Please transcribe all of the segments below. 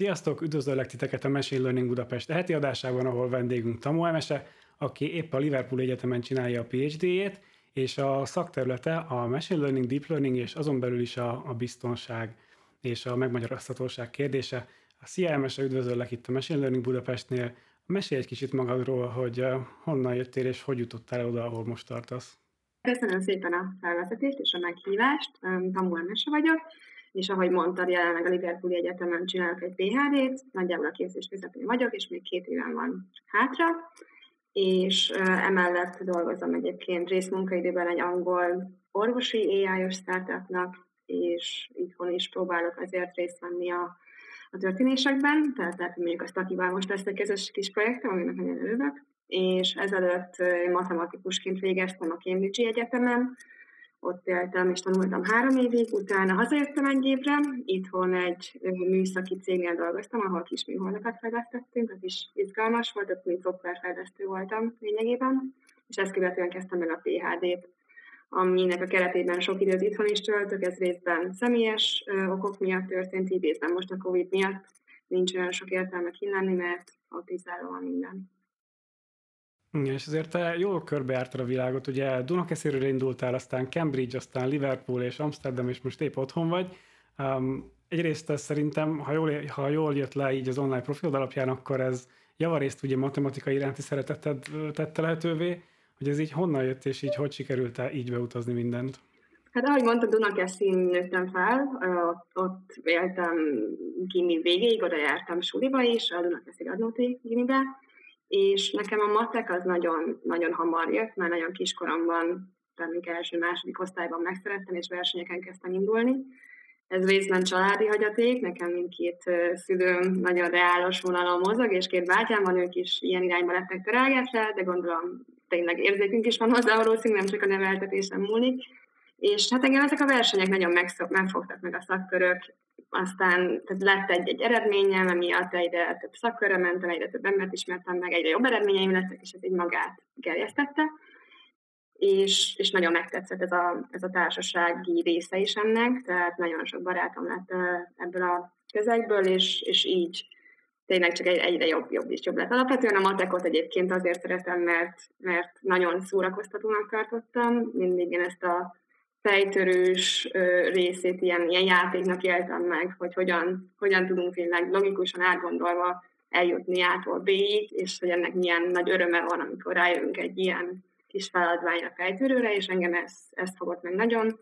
Sziasztok, üdvözöllek titeket a Machine Learning Budapest heti adásában, ahol vendégünk Tamu Emese, aki épp a Liverpool Egyetemen csinálja a PhD-jét, és a szakterülete a Machine Learning, Deep Learning és azon belül is a, a biztonság és a megmagyarázhatóság kérdése. A Szia Emese, üdvözöllek itt a Machine Learning Budapestnél. Mesélj egy kicsit magadról, hogy honnan jöttél és hogy jutottál oda, ahol most tartasz. Köszönöm szépen a felvezetést és a meghívást. Tamu Emese vagyok és ahogy mondtad, jelenleg a Liverpooli Egyetemen csinálok egy PhD-t, nagyjából a képzés közepén vagyok, és még két éven van hátra, és emellett dolgozom egyébként részmunkaidőben egy angol orvosi AI-os startupnak, és itthon is próbálok azért részt venni a, a történésekben, tehát hogy mondjuk a Stakival most lesz egy közös kis projektem, aminek nagyon örülök, és ezelőtt matematikusként végeztem a Cambridge Egyetemen, ott éltem és tanultam három évig, utána hazajöttem egy évre, itthon egy műszaki cégnél dolgoztam, ahol kis műholdakat fejlesztettünk, az is izgalmas volt, ott mint szoftverfejlesztő voltam lényegében, és ezt követően kezdtem meg a PHD-t, aminek a keretében sok időt itthon is töltök, ez részben személyes okok miatt történt, így részben most a Covid miatt nincs olyan sok értelme kilenni, mert autizálóan minden. Igen, és azért te jól körbejártad a világot, ugye Dunakeszéről indultál, aztán Cambridge, aztán Liverpool és Amsterdam, és most épp otthon vagy. Um, egyrészt ez szerintem, ha jól, ha jól jött le így az online profil alapján, akkor ez javarészt ugye matematikai iránti szereteted tette lehetővé, hogy ez így honnan jött, és így hogy sikerült -e így beutazni mindent? Hát ahogy mondta, Dunakeszin nőttem fel, ott éltem gimi végéig, oda jártam suliba is, a Dunakeszi Radnóti gimibe, és nekem a matek az nagyon, nagyon hamar jött, már nagyon kiskoromban, még első-második osztályban megszerettem, és versenyeken kezdtem indulni. Ez részben családi hagyaték, nekem mindkét szülőm nagyon reálos vonalon mozog, és két bátyám van, ők is ilyen irányba lettek terelgetve, de gondolom tényleg érzékünk is van hozzá valószínűleg, nem csak a neveltetésen múlik. És hát engem ezek a versenyek nagyon megfogtak meg a szakkörök, aztán tehát lett egy-egy eredményem, emiatt egyre több szakkörre mentem, egyre több embert ismertem meg, egyre jobb eredményeim lettek, és ez így magát gerjesztette. És, és nagyon megtetszett ez a, ez a társasági része is ennek, tehát nagyon sok barátom lett ebből a közegből, és, és így tényleg csak egy, egyre jobb, jobb és jobb lett. Alapvetően a matekot egyébként azért szeretem, mert, mert nagyon szórakoztatónak tartottam, mindig én ezt a fejtörős részét ilyen, ilyen játéknak éltem meg, hogy hogyan, hogyan tudunk tényleg logikusan átgondolva eljutni ától B-ig, és hogy ennek milyen nagy öröme van, amikor rájövünk egy ilyen kis feladványra fejtörőre, és engem ez, ez fogott meg nagyon.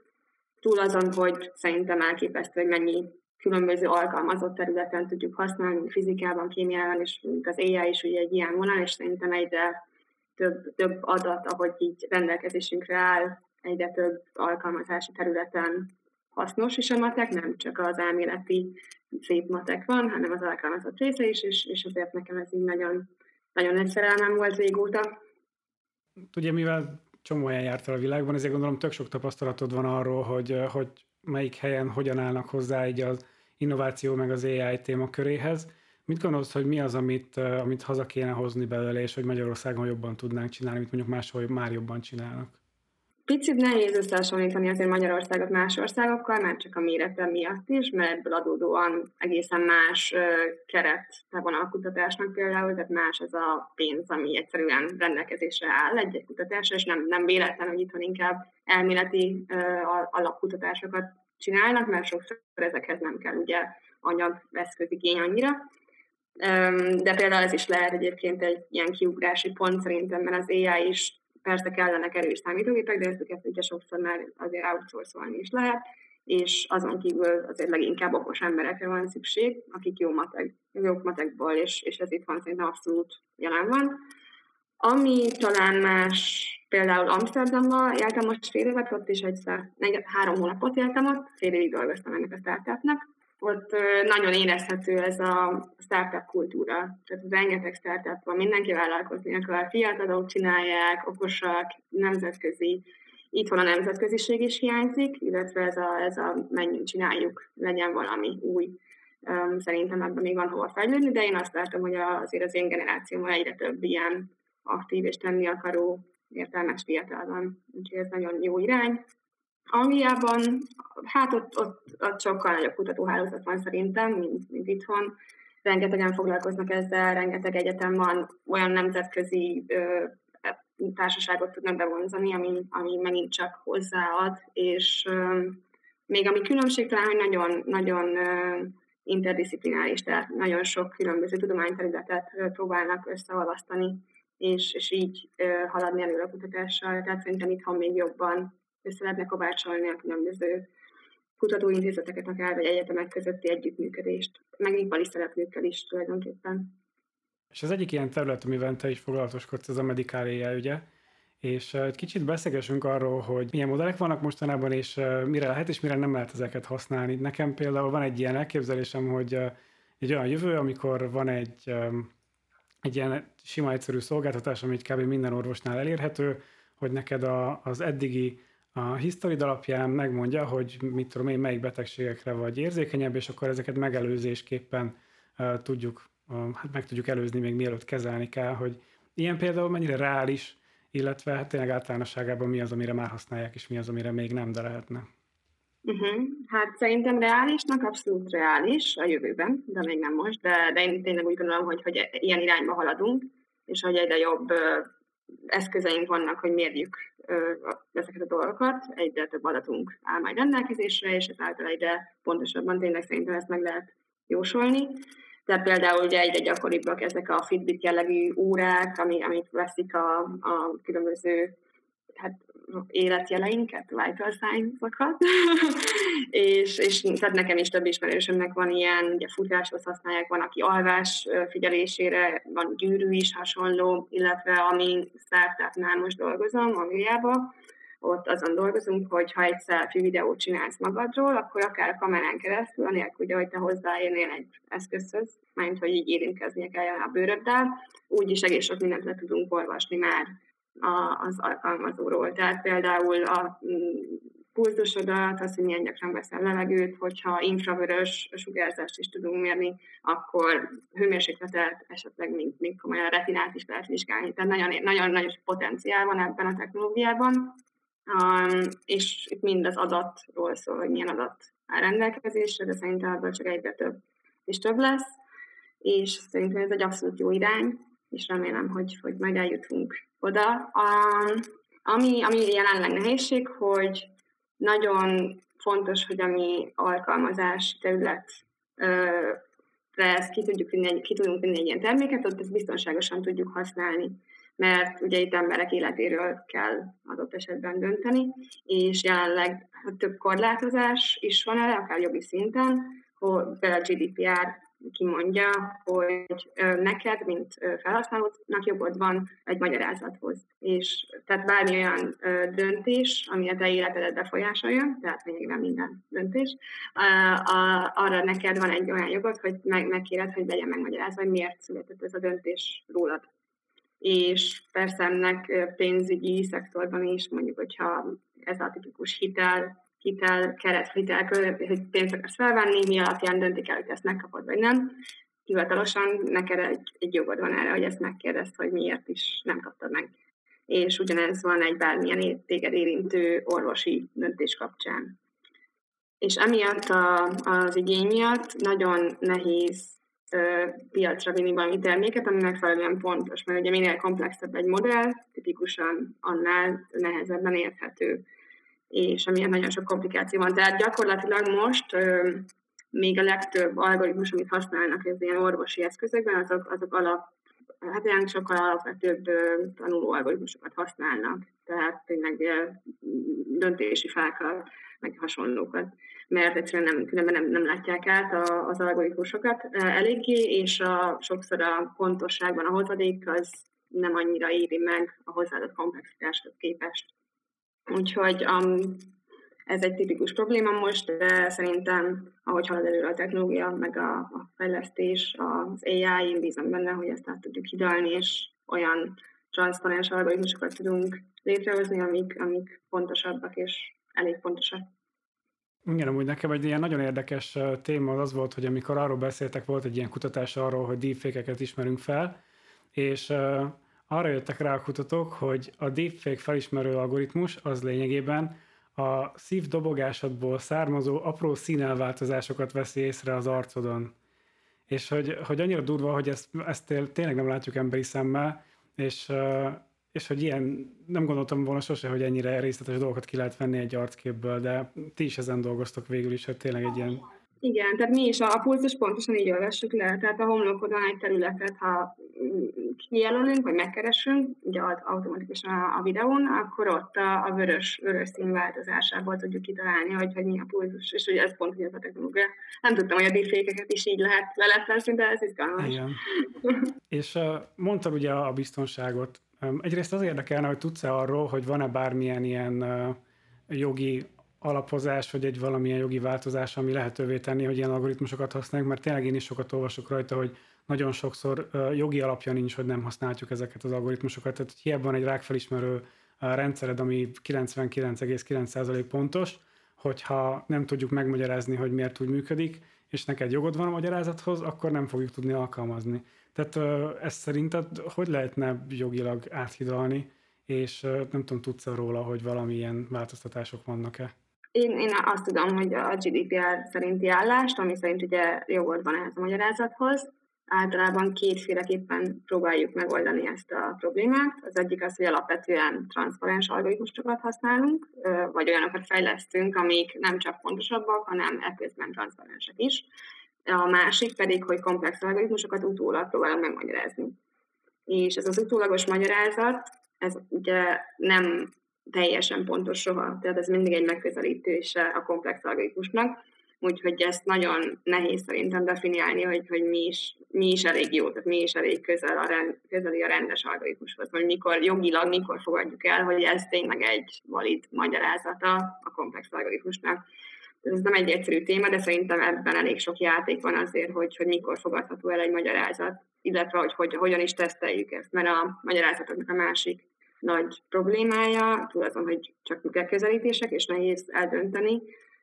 Túl azon, hogy szerintem elképesztő, hogy mennyi különböző alkalmazott területen tudjuk használni, fizikában, kémiában, és az AI is ugye egy ilyen vonal, és szerintem egyre több, több adat, ahogy így rendelkezésünkre áll, egyre több alkalmazási területen hasznos is a matek, nem csak az elméleti szép matek van, hanem az alkalmazott része is, és, és azért nekem ez így nagyon, nagyon nagy szerelmem volt régóta. Ugye, mivel csomó helyen jártál a világban, ezért gondolom tök sok tapasztalatod van arról, hogy, hogy melyik helyen hogyan állnak hozzá így az innováció meg az AI témaköréhez. Mit gondolsz, hogy mi az, amit, amit haza kéne hozni belőle, és hogy Magyarországon jobban tudnánk csinálni, mint mondjuk máshol már jobban csinálnak? Picit nehéz összehasonlítani azért Magyarországot más országokkal, már csak a mérete miatt is, mert ebből adódóan egészen más keret a kutatásnak például, tehát más az a pénz, ami egyszerűen rendelkezésre áll egy-egy kutatásra, és nem, nem véletlen, hogy itthon inkább elméleti alapkutatásokat csinálnak, mert sokszor ezekhez nem kell ugye anyag, eszközigény annyira. De például ez is lehet egyébként egy ilyen kiugrási pont szerintem, mert az AI is persze kellenek erős számítógépek, de ezt ugye sokszor már azért outsourcolni is lehet, és azon kívül azért leginkább okos emberekre van szükség, akik jó matek, jó matekból, és, és ez itt van szerintem abszolút jelen van. Ami talán más, például Amsterdamban éltem most fél évet, ott is egyszer, három hónapot éltem ott, fél évig dolgoztam ennek a startupnak, ott nagyon érezhető ez a startup kultúra. Tehát rengeteg startup van, mindenki vállalkozni akar, fiatalok csinálják, okosak, nemzetközi. Itthon a nemzetköziség is hiányzik, illetve ez a, ez a menjünk, csináljuk, legyen valami új. Szerintem ebben még van hova fejlődni, de én azt látom, hogy azért az én generációmban egyre több ilyen aktív és tenni akaró értelmes fiatal van. Úgyhogy ez nagyon jó irány. Angliában, hát ott, ott, ott sokkal nagyobb kutatóhálózat van szerintem, mint, mint itthon. rengetegen foglalkoznak ezzel, rengeteg egyetem van, olyan nemzetközi ö, társaságot tudnak bevonzani, ami, ami megint csak hozzáad, és ö, még ami különbség talán, hogy nagyon, nagyon ö, interdisziplináris, tehát nagyon sok különböző tudományterületet próbálnak összeolvasztani, és, és így ö, haladni előre a kutatással. Tehát szerintem itthon még jobban össze lehetne kovácsolni a különböző kutatóintézeteket, akár vagy egyetemek közötti együttműködést, meg ipari szereplőkkel is tulajdonképpen. És az egyik ilyen terület, amivel te is foglalatoskodsz, ez a AI, ugye? És egy kicsit beszélgessünk arról, hogy milyen modellek vannak mostanában, és mire lehet, és mire nem lehet ezeket használni. Nekem például van egy ilyen elképzelésem, hogy egy olyan jövő, amikor van egy, egy ilyen sima, egyszerű szolgáltatás, ami kb. minden orvosnál elérhető, hogy neked a, az eddigi a hisztorid alapján megmondja, hogy mit tudom én, melyik betegségekre vagy érzékenyebb, és akkor ezeket megelőzésképpen uh, tudjuk, hát meg tudjuk előzni még mielőtt kezelni kell, hogy ilyen például mennyire reális, illetve hát tényleg általánosságában mi az, amire már használják, és mi az, amire még nem, de lehetne. Uh-huh. Hát szerintem reálisnak abszolút reális a jövőben, de még nem most, de, de én tényleg úgy gondolom, hogy, hogy ilyen irányba haladunk, és hogy egyre jobb eszközeink vannak, hogy mérjük ezeket a dolgokat, egyre több adatunk áll majd rendelkezésre, és ezáltal egyre pontosabban tényleg szerintem ezt meg lehet jósolni. Tehát például ugye egyre gyakoribbak ezek a Fitbit jellegű órák, ami, amit veszik a, a különböző hát, életjeleinket, vital signs-okat, és, és tehát nekem is több ismerősömnek van ilyen, ugye futáshoz használják, van, aki alvás figyelésére, van gyűrű is hasonló, illetve ami startupnál most dolgozom, Angliában, ott azon dolgozunk, hogy ha egy selfie videót csinálsz magadról, akkor akár a kamerán keresztül, anélkül, hogy te hozzáérnél egy eszközhöz, mint hogy így érintkeznie kell a bőröddel, úgyis egész sok mindent le tudunk olvasni már az alkalmazóról. Tehát például a mm, pulzusodat, az, hogy milyen gyakran veszel levegőt, hogyha infravörös sugárzást is tudunk mérni, akkor hőmérsékletet, esetleg még, még komolyan retinát is lehet vizsgálni. Tehát nagyon, nagyon nagyon potenciál van ebben a technológiában, um, és itt mind az adatról szól, hogy milyen adat áll rendelkezésre, de szerintem abban csak egyre több és több lesz, és szerintem ez egy abszolút jó irány, és remélem, hogy, hogy majd eljutunk oda. A, ami, ami jelenleg nehézség, hogy nagyon fontos, hogy a mi alkalmazási terület ezt ki, tudjuk vinni, ki tudunk vinni egy ilyen terméket, ott ezt biztonságosan tudjuk használni, mert ugye itt emberek életéről kell adott esetben dönteni, és jelenleg több korlátozás is van erre, akár jogi szinten, hogy a GDPR kimondja, hogy neked, mint felhasználónak jogod van egy magyarázathoz. És tehát bármi olyan döntés, ami a te életedet befolyásolja, tehát nem minden döntés, arra neked van egy olyan jogod, hogy meg, megkéred, hogy legyen megmagyarázva, hogy miért született ez a döntés rólad. És persze ennek pénzügyi szektorban is, mondjuk, hogyha ez a tipikus hitel hitel, keret, hitel, hogy pénzt akarsz felvenni, mi alapján döntik el, hogy ezt megkapod, vagy nem. Hivatalosan neked egy, egy jogod van erre, hogy ezt megkérdezt, hogy miért is nem kaptad meg. És ugyanez van egy bármilyen téged érintő orvosi döntés kapcsán. És emiatt a, az igény miatt nagyon nehéz ö, piacra vinni valami terméket, ami megfelelően pontos, mert ugye minél komplexebb egy modell, tipikusan annál nehezebben érthető és amilyen nagyon sok komplikáció van. Tehát gyakorlatilag most még a legtöbb algoritmus, amit használnak ez ilyen orvosi eszközökben, azok, azok alap, hát ilyen sokkal alapvetőbb tanuló algoritmusokat használnak, tehát tényleg döntési fákkal, meg hasonlókat, mert egyszerűen nem, különben nem, nem látják át a, az algoritmusokat eléggé, és a, sokszor a pontosságban a hozadék az nem annyira éri meg a hozzáadott komplexitáshoz képest. Úgyhogy um, ez egy tipikus probléma most, de szerintem, ahogy halad előre a technológia, meg a, a fejlesztés, az AI, én bízom benne, hogy ezt át tudjuk hidalni, és olyan transzparens algoritmusokat tudunk létrehozni, amik, amik pontosabbak és elég pontosak. Igen, amúgy nekem egy ilyen nagyon érdekes téma az volt, hogy amikor arról beszéltek, volt egy ilyen kutatás arról, hogy deepfake-eket ismerünk fel, és arra jöttek rá a kutatók, hogy a deepfake felismerő algoritmus az lényegében a szívdobogásodból származó apró színelváltozásokat veszi észre az arcodon. és hogy, hogy annyira durva, hogy ezt, ezt tényleg nem látjuk emberi szemmel, és, és hogy ilyen, nem gondoltam volna sose, hogy ennyire részletes dolgokat ki lehet venni egy arcképből, de ti is ezen dolgoztok végül is, hogy tényleg egy ilyen igen, tehát mi is a, a pulzus pontosan így olvassuk le, tehát a homlokodon egy területet, ha kijelölünk, vagy megkeresünk, ugye automatikusan a, a videón, akkor ott a, a vörös, vörös szín változásából tudjuk kitalálni, hogy, hogy mi a pulzus, és ugye ez pont hogy ez a technológia. Nem tudtam, hogy a deepfake is így lehet leletlezni, de ez izgalmas. Igen. és uh, ugye a biztonságot. Um, egyrészt az érdekelne, hogy tudsz-e arról, hogy van-e bármilyen ilyen jogi alapozás, vagy egy valamilyen jogi változás, ami lehetővé tenni, hogy ilyen algoritmusokat használjuk, mert tényleg én is sokat olvasok rajta, hogy nagyon sokszor jogi alapja nincs, hogy nem használjuk ezeket az algoritmusokat. Tehát hiába van egy rákfelismerő rendszered, ami 99,9% pontos, hogyha nem tudjuk megmagyarázni, hogy miért úgy működik, és neked jogod van a magyarázathoz, akkor nem fogjuk tudni alkalmazni. Tehát ezt szerinted hogy lehetne jogilag áthidalni, és nem tudom, tudsz róla, hogy valamilyen változtatások vannak-e? Én, én azt tudom, hogy a GDPR szerinti állást, ami szerint ugye jogod van ehhez a magyarázathoz, általában kétféleképpen próbáljuk megoldani ezt a problémát. Az egyik az, hogy alapvetően transzparens algoritmusokat használunk, vagy olyanokat fejlesztünk, amik nem csak fontosabbak, hanem ekközben transzparensek is. A másik pedig, hogy komplex algoritmusokat utólag próbálunk megmagyarázni. És ez az utólagos magyarázat, ez ugye nem teljesen pontos soha, tehát ez mindig egy megközelítése a komplex algoritmusnak, úgyhogy ezt nagyon nehéz szerintem definiálni, hogy, hogy mi, is, mi is elég jó, tehát mi is elég közel a rend, közeli a rendes algoritmushoz, vagy mikor jogilag, mikor fogadjuk el, hogy ez tényleg egy valid magyarázata a komplex algoritmusnak. Ez nem egy egyszerű téma, de szerintem ebben elég sok játék van azért, hogy, hogy mikor fogadható el egy magyarázat, illetve hogy, hogy hogyan is teszteljük ezt, mert a magyarázatoknak a másik nagy problémája, túl azon, hogy csak közelítések, és nehéz eldönteni,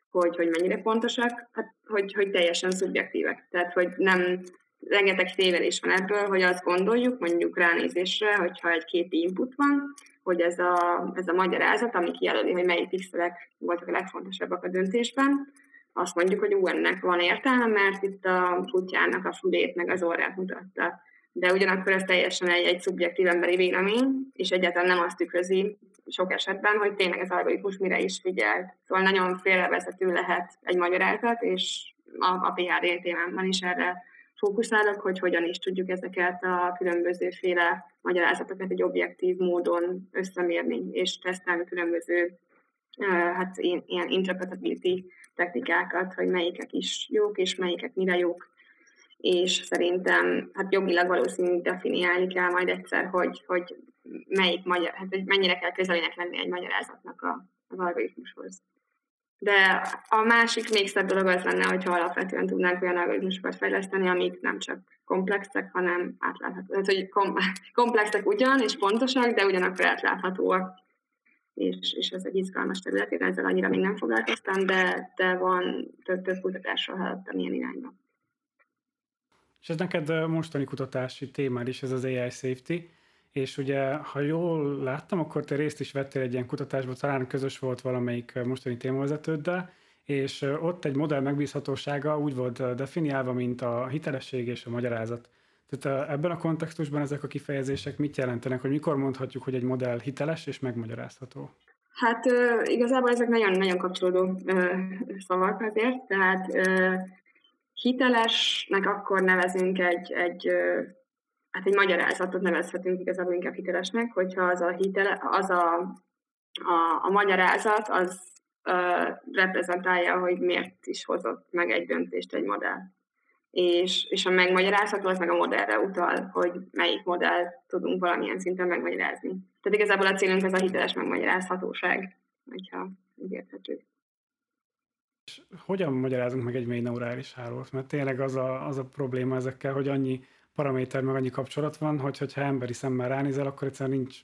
hogy, hogy mennyire pontosak, hát, hogy, hogy teljesen szubjektívek. Tehát, hogy nem, rengeteg tévelés van ebből, hogy azt gondoljuk, mondjuk ránézésre, hogyha egy képi input van, hogy ez a, ez a magyarázat, ami kijelöli, hogy melyik pixelek voltak a legfontosabbak a döntésben, azt mondjuk, hogy ú, ennek van értelme, mert itt a kutyának a fülét meg az orrát mutatta de ugyanakkor ez teljesen egy, egy szubjektív emberi vélemény, és egyáltalán nem azt tükrözi sok esetben, hogy tényleg az algoritmus mire is figyelt. Szóval nagyon félrevezető lehet egy magyarázat, és a, a PHD témámban is erre fókuszálok, hogy hogyan is tudjuk ezeket a különbözőféle magyarázatokat egy objektív módon összemérni, és tesztelni különböző hát ilyen interpretability technikákat, hogy melyikek is jók, és melyikek mire jók és szerintem hát jogilag valószínűleg definiálni kell majd egyszer, hogy, hogy melyik magyar, hát hogy mennyire kell közelének lenni egy magyarázatnak a, az algoritmushoz. De a másik még szebb dolog az lenne, hogyha alapvetően tudnánk olyan algoritmusokat fejleszteni, amik nem csak komplexek, hanem átláthatóak. Tehát, hogy kom- komplexek ugyan, és pontosak, de ugyanakkor átláthatóak. És, és ez egy izgalmas terület, én ezzel annyira még nem foglalkoztam, de, de van több-több kutatásról hallottam ilyen irányba. És ez neked mostani kutatási témád is, ez az AI safety, és ugye, ha jól láttam, akkor te részt is vettél egy ilyen kutatásban, talán közös volt valamelyik mostani témavezetőddel, és ott egy modell megbízhatósága úgy volt definiálva, mint a hitelesség és a magyarázat. Tehát ebben a kontextusban ezek a kifejezések mit jelentenek, hogy mikor mondhatjuk, hogy egy modell hiteles és megmagyarázható? Hát igazából ezek nagyon-nagyon kapcsolódó szavak azért, tehát hitelesnek akkor nevezünk egy, egy, hát egy magyarázatot nevezhetünk igazából inkább hitelesnek, hogyha az a, hitele, az a, a, a magyarázat az uh, reprezentálja, hogy miért is hozott meg egy döntést egy modell. És, és a megmagyarázható az meg a modellre utal, hogy melyik modell tudunk valamilyen szinten megmagyarázni. Tehát igazából a célunk ez a hiteles megmagyarázhatóság, hogyha így érthető. És hogyan magyarázunk meg egy mély neurális hálót? Mert tényleg az a, az a probléma ezekkel, hogy annyi paraméter, meg annyi kapcsolat van, hogy hogyha emberi szemmel ránézel, akkor egyszerűen nincs,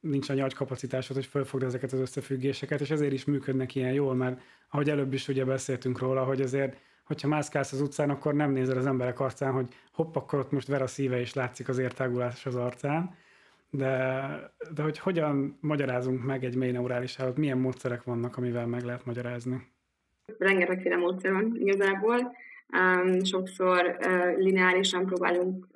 nincs annyi agykapacitásod, hogy fölfogd ezeket az összefüggéseket, és ezért is működnek ilyen jól, mert ahogy előbb is ugye beszéltünk róla, hogy azért hogyha mászkálsz az utcán, akkor nem nézel az emberek arcán, hogy hopp, akkor ott most ver a szíve, és látszik az értágulás az arcán. De, de hogy hogyan magyarázunk meg egy mély neurális hálót, milyen módszerek vannak, amivel meg lehet magyarázni? Rengetegféle módszer van igazából. sokszor lineárisan próbálunk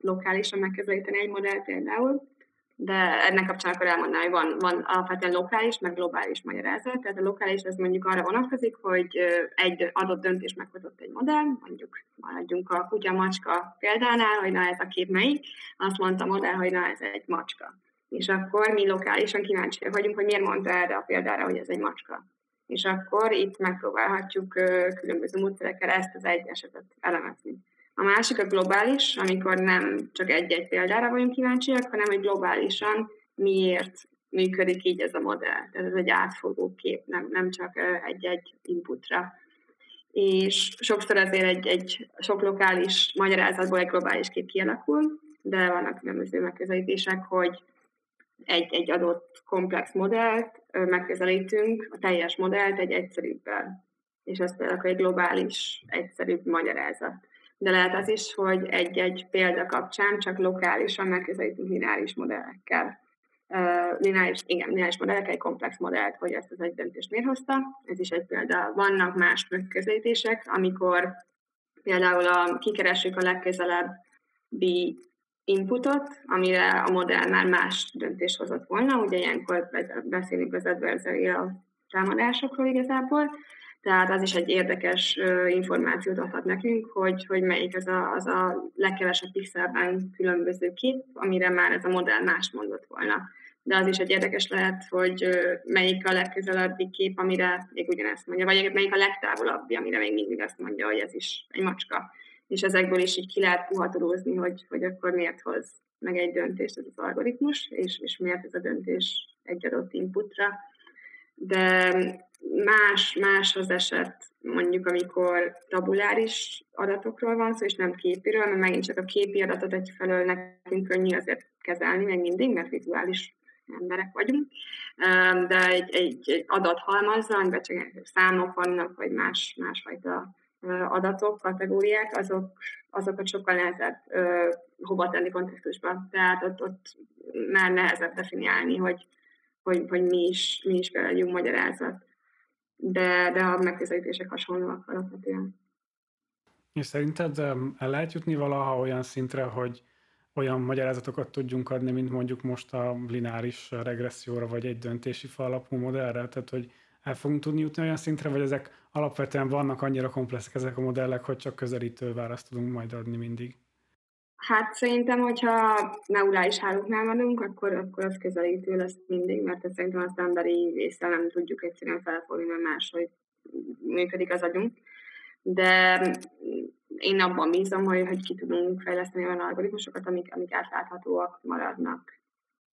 lokálisan megközelíteni egy modellt például, de ennek kapcsán akkor elmondanám, hogy van, van alapvetően lokális, meg globális magyarázat. Tehát a lokális az mondjuk arra vonatkozik, hogy egy adott döntés meghozott egy modell, mondjuk maradjunk a kutya-macska példánál, hogy na ez a kép melyik, azt mondta a modell, hogy na ez egy macska. És akkor mi lokálisan kíváncsiak vagyunk, hogy miért mondta erre a példára, hogy ez egy macska. És akkor itt megpróbálhatjuk különböző módszerekkel ezt az egy esetet elemezni. A másik a globális, amikor nem csak egy-egy példára vagyunk kíváncsiak, hanem hogy globálisan miért működik így ez a modell. Tehát ez egy átfogó kép, nem, nem csak egy-egy inputra. És sokszor azért egy, egy sok lokális magyarázatból egy globális kép kialakul, de vannak különböző megközelítések, hogy egy, egy adott komplex modellt megközelítünk, a teljes modellt egy egyszerűbbel. És ez például egy globális, egyszerűbb magyarázat de lehet az is, hogy egy-egy példa kapcsán csak lokálisan megközelítünk lineáris modellekkel. Uh, lineáris, igen, lineáris modellekkel egy komplex modellt, hogy ezt az egy döntést miért hozta. Ez is egy példa. Vannak más megközelítések, amikor például a, kikeressük a legközelebbi inputot, amire a modell már más döntést hozott volna. Ugye ilyenkor beszélünk az adversarial támadásokról igazából, tehát az is egy érdekes információt adhat nekünk, hogy, hogy melyik az a, az a legkevesebb pixelben különböző kép, amire már ez a modell más mondott volna. De az is egy érdekes lehet, hogy melyik a legközelebbi kép, amire még ugyanezt mondja, vagy melyik a legtávolabbi, amire még mindig azt mondja, hogy ez is egy macska. És ezekből is így ki lehet puhatolózni, hogy, hogy akkor miért hoz meg egy döntést ez az algoritmus, és, és miért ez a döntés egy adott inputra. De más, más az eset, mondjuk amikor tabuláris adatokról van szó, és nem képiről, mert megint csak a képi adatot egyfelől nekünk könnyű azért kezelni, meg mindig, mert vizuális emberek vagyunk, de egy, egy, egy adathalmazzal, amiben csak számok vannak, vagy más, másfajta adatok, kategóriák, azok, azokat sokkal nehezebb hova tenni kontextusba. Tehát ott, ott már nehezebb definiálni, hogy, hogy, hogy mi is, mi is kell magyarázat de, de a megközelítések hasonlóak alapvetően. És szerinted el lehet jutni valaha olyan szintre, hogy olyan magyarázatokat tudjunk adni, mint mondjuk most a lineáris regresszióra, vagy egy döntési falapú modellre? Tehát, hogy el fogunk tudni jutni olyan szintre, vagy ezek alapvetően vannak annyira komplexek ezek a modellek, hogy csak közelítő választ tudunk majd adni mindig? Hát szerintem, hogyha neurális hálóknál vagyunk, akkor, akkor az közelítő lesz mindig, mert ez szerintem az emberi része nem tudjuk egyszerűen felfogni, mert máshogy működik az agyunk. De én abban bízom, hogy, hogy ki tudunk fejleszteni olyan algoritmusokat, amik, amik átláthatóak maradnak.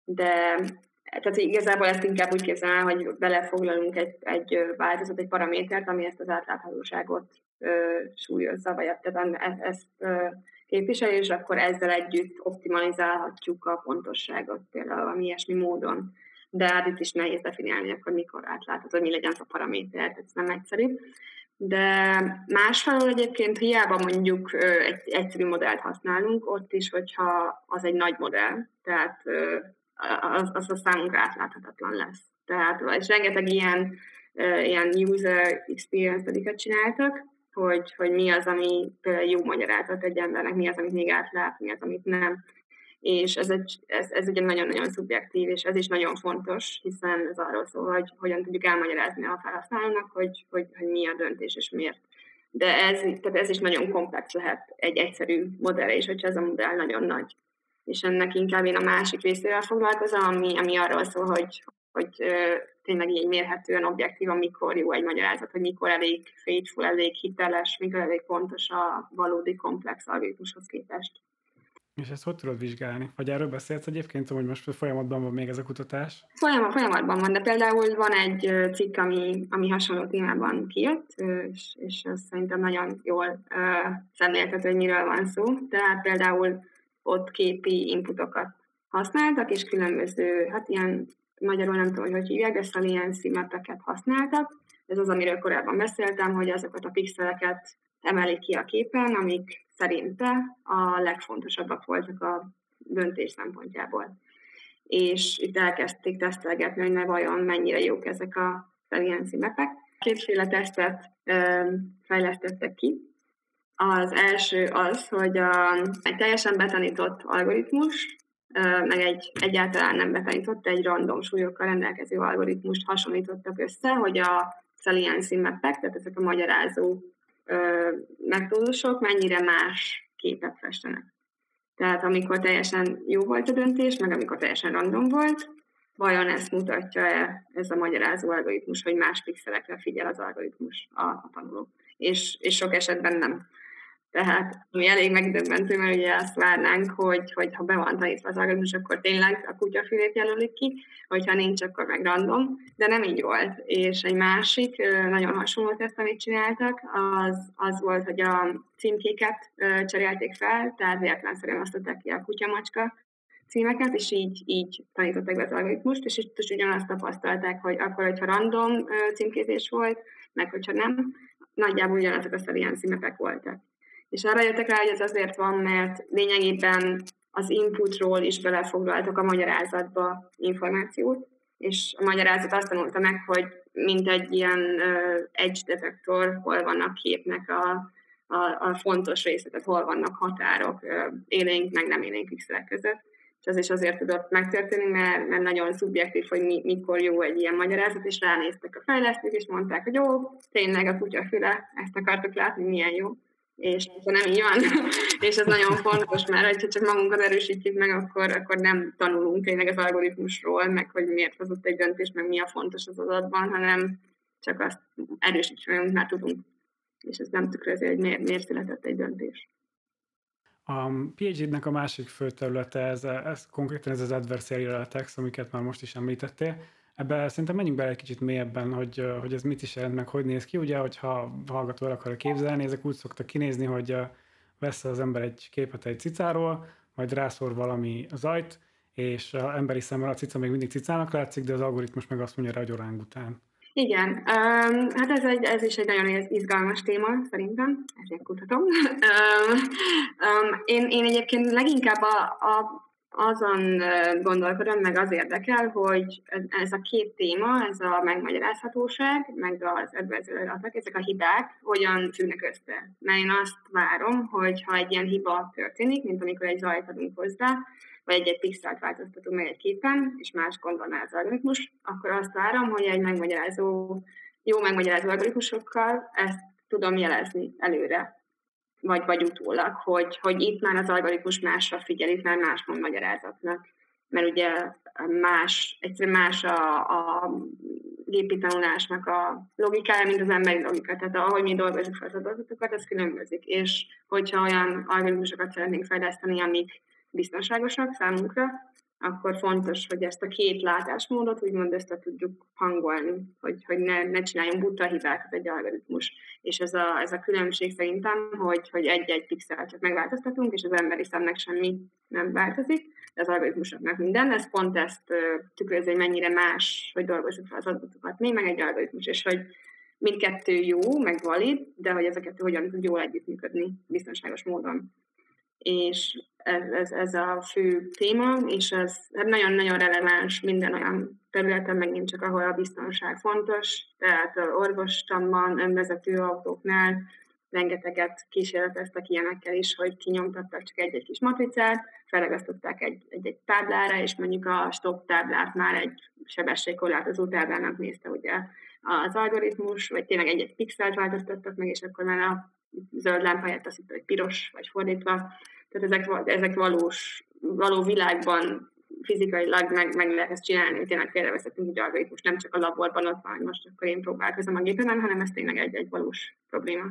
De tehát igazából ezt inkább úgy képzelem, hogy belefoglalunk egy, egy változat, egy paramétert, ami ezt az átláthatóságot ö, súlyozza, vagy tehát ezt, ezt képviseli, és akkor ezzel együtt optimalizálhatjuk a pontosságot például valami ilyesmi módon. De hát itt is nehéz definiálni, akkor mikor átlátható, hogy mi legyen az a paraméter, ez nem egyszerű. De másfelől egyébként hiába mondjuk egy egyszerű modellt használunk, ott is, hogyha az egy nagy modell, tehát az, az a számunkra átláthatatlan lesz. Tehát, és rengeteg ilyen, ilyen user experience pedig csináltak, hogy, hogy mi az, ami jó magyarázat egy embernek, mi az, amit még átlát, mi az, amit nem. És ez, egy, ez, ez ugye nagyon-nagyon szubjektív, és ez is nagyon fontos, hiszen ez arról szól, hogy hogyan tudjuk elmagyarázni a felhasználónak, hogy, hogy, hogy mi a döntés és miért. De ez, tehát ez is nagyon komplex lehet egy egyszerű modell, és hogyha ez a modell nagyon nagy. És ennek inkább én a másik részével foglalkozom, ami, ami arról szól, hogy, hogy tényleg így mérhetően objektív, amikor jó egy magyarázat, hogy mikor elég faithful, elég hiteles, mikor elég pontos a valódi komplex algoritmushoz képest. És ezt hogy tudod vizsgálni? Vagy erről beszélsz egyébként, hogy most folyamatban van még ez a kutatás? Folyamat, folyamatban van, de például van egy cikk, ami, ami hasonló témában kijött, és, és ez szerintem nagyon jól uh, szemléltető, hogy miről van szó. Tehát például ott képi inputokat használtak, és különböző, hát ilyen magyarul nem tudom, hogy hogy hívják, de saliency mapeket használtak. Ez az, amiről korábban beszéltem, hogy azokat a pixeleket emelik ki a képen, amik szerinte a legfontosabbak voltak a döntés szempontjából. És itt elkezdték tesztelgetni, hogy ne vajon mennyire jók ezek a saliency mapek. Kétféle tesztet fejlesztettek ki. Az első az, hogy a, egy teljesen betanított algoritmus, meg egy egyáltalán nem betanított, egy random súlyokkal rendelkező algoritmust hasonlítottak össze, hogy a saliency mappek, tehát ezek a magyarázó metódusok mennyire más képet festenek. Tehát amikor teljesen jó volt a döntés, meg amikor teljesen random volt, vajon ezt mutatja-e ez a magyarázó algoritmus, hogy más pixelekre figyel az algoritmus a, a tanuló. És, és sok esetben nem. Tehát ami elég megdöbbentő, mert ugye azt várnánk, hogy, hogy ha be van tanítva az algoritmus, akkor tényleg a kutyafülét jelölik ki, hogyha nincs, akkor meg random, de nem így volt. És egy másik, nagyon hasonló teszt, amit csináltak, az, az volt, hogy a címkéket cserélték fel, tehát véletlenszerűen osztották ki a kutyamacska címeket, és így, így tanították be az algoritmust, és itt is ugyanazt tapasztalták, hogy akkor, hogyha random címkézés volt, meg hogyha nem, nagyjából ugyanazok a ilyen címepek voltak. És arra jöttek rá, hogy ez azért van, mert lényegében az inputról is belefoglaltak a magyarázatba információt, és a magyarázat azt tanulta meg, hogy mint egy ilyen uh, edge detektor, hol vannak képnek a, a, a fontos részletek, hol vannak határok uh, élénk, meg nem élénk pixelek között. És ez is azért tudott megtörténni, mert, mert nagyon szubjektív, hogy mi, mikor jó egy ilyen magyarázat, és ránéztek a fejlesztők, és mondták, hogy jó, tényleg a kutya füle, ezt akartuk látni, milyen jó és ha nem így van, és ez nagyon fontos, mert ha csak magunkat erősítjük meg, akkor, akkor nem tanulunk tényleg az algoritmusról, meg hogy miért hozott egy döntés, meg mi a fontos az adatban, hanem csak azt erősítjük meg, amit már tudunk. És ez nem tükrözi, hogy miért, miért született egy döntés. A PhD-nek a másik fő területe, ez, ez konkrétan ez az adversarial attacks, amiket már most is említettél. Ebbe szerintem menjünk bele egy kicsit mélyebben, hogy, hogy ez mit is jelent, meg hogy néz ki. Ugye, hogyha hallgató el akarja képzelni, ezek úgy szoktak kinézni, hogy vesz az ember egy képet egy cicáról, majd rászor valami zajt, és az emberi szemmel a cica még mindig cicának látszik, de az algoritmus meg azt mondja rá, hogy után. Igen, um, hát ez, egy, ez is egy nagyon izgalmas téma, szerintem, ezért kutatom. um, um, én, én egyébként leginkább a, a azon gondolkodom, meg az érdekel, hogy ez a két téma, ez a megmagyarázhatóság, meg az edvezőadatok, ezek a hibák hogyan függnek össze. Mert én azt várom, hogy ha egy ilyen hiba történik, mint amikor egy zajt adunk hozzá, vagy egy-egy pixelt változtatunk meg egy képen, és más gondolná az algoritmus, akkor azt várom, hogy egy megmagyarázó, jó megmagyarázó algoritmusokkal ezt tudom jelezni előre vagy, vagy utólag, hogy, hogy itt már az algoritmus másra figyel, itt már más mond magyarázatnak. Mert ugye más, egyszerűen más a, a gépi tanulásnak a logikája, mint az emberi logika. Tehát ahogy mi dolgozunk fel az adatokat, az különbözik. És hogyha olyan algoritmusokat szeretnénk fejleszteni, amik biztonságosak számunkra, akkor fontos, hogy ezt a két látásmódot úgymond össze tudjuk hangolni, hogy, hogy ne, ne csináljunk buta hibákat egy algoritmus. És ez a, ez a különbség szerintem, hogy, hogy egy-egy pixelt csak megváltoztatunk, és az emberi szemnek semmi nem változik, de az algoritmusoknak minden. Ez pont ezt tükrözi, hogy mennyire más, hogy dolgozzuk fel az adatokat mi, meg egy algoritmus, és hogy mindkettő jó, meg valid, de hogy ezeket hogyan tud jól együttműködni biztonságos módon és ez, ez, ez a fő téma, és ez nagyon-nagyon releváns minden olyan területen, megint csak ahol a biztonság fontos, tehát orvostamban, önvezető autóknál rengeteget kísérleteztek ilyenekkel is, hogy kinyomtattak csak egy-egy kis matricát, felegasztották egy-egy táblára, és mondjuk a stop táblát már egy sebességkorlátozó táblának nézte ugye az algoritmus, vagy tényleg egy-egy pixelt változtattak meg, és akkor már a zöld lámpa helyett azt hitt, hogy piros, vagy fordítva. Tehát ezek, ezek valós, való világban fizikailag meg, meg lehet ezt csinálni, hogy tényleg félrevezetünk egy algoritmus, nem csak a laborban ott van, hogy most akkor én próbálkozom a gépemen, hanem ez tényleg egy, egy valós probléma.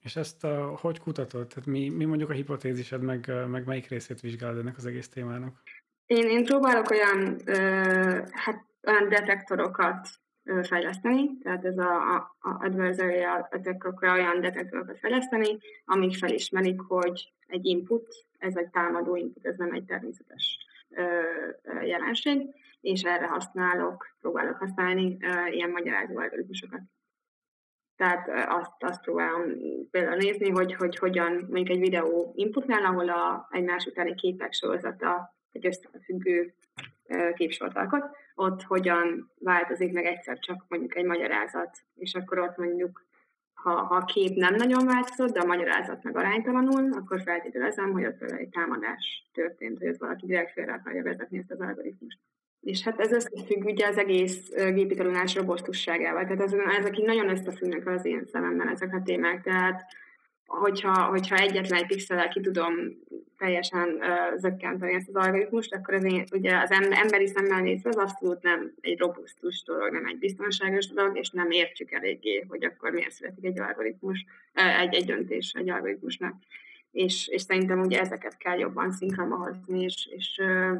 És ezt uh, hogy kutatod? Tehát mi, mi mondjuk a hipotézised, meg, meg melyik részét vizsgálod ennek az egész témának? Én, én próbálok olyan, uh, hát, olyan detektorokat fejleszteni, tehát ez a, a, a adversarial attack olyan detektorokat fejleszteni, amik felismerik, hogy egy input, ez egy támadó input, ez nem egy természetes ö, jelenség, és erre használok, próbálok használni ö, ilyen magyarázó algoritmusokat. Tehát azt, azt próbálom például nézni, hogy, hogy hogyan mondjuk egy videó inputnál, ahol a egymás utáni képek sorozata egy összefüggő képsort alkot, ott hogyan változik meg egyszer csak mondjuk egy magyarázat, és akkor ott mondjuk ha, ha a kép nem nagyon változott, de a magyarázat meg aránytalanul, akkor feltételezem, hogy ott egy támadás történt, hogy ez valaki direkt félre akarja vezetni ezt az algoritmust. És hát ez összefügg ugye az egész gépi tanulás robosztusságával. Tehát ez, ezek így nagyon összefüggnek az én szememben ezek a témák. Tehát hogyha, hogyha egyetlen egy pixellel ki tudom teljesen uh, zökkenteni ezt az algoritmust, akkor az én, ugye az emberi szemmel nézve az abszolút nem egy robusztus dolog, nem egy biztonságos dolog, és nem értjük eléggé, hogy akkor miért születik egy algoritmus, uh, egy, egy döntés egy algoritmusnak. És, és szerintem ugye ezeket kell jobban szinkronba hozni, és, és uh,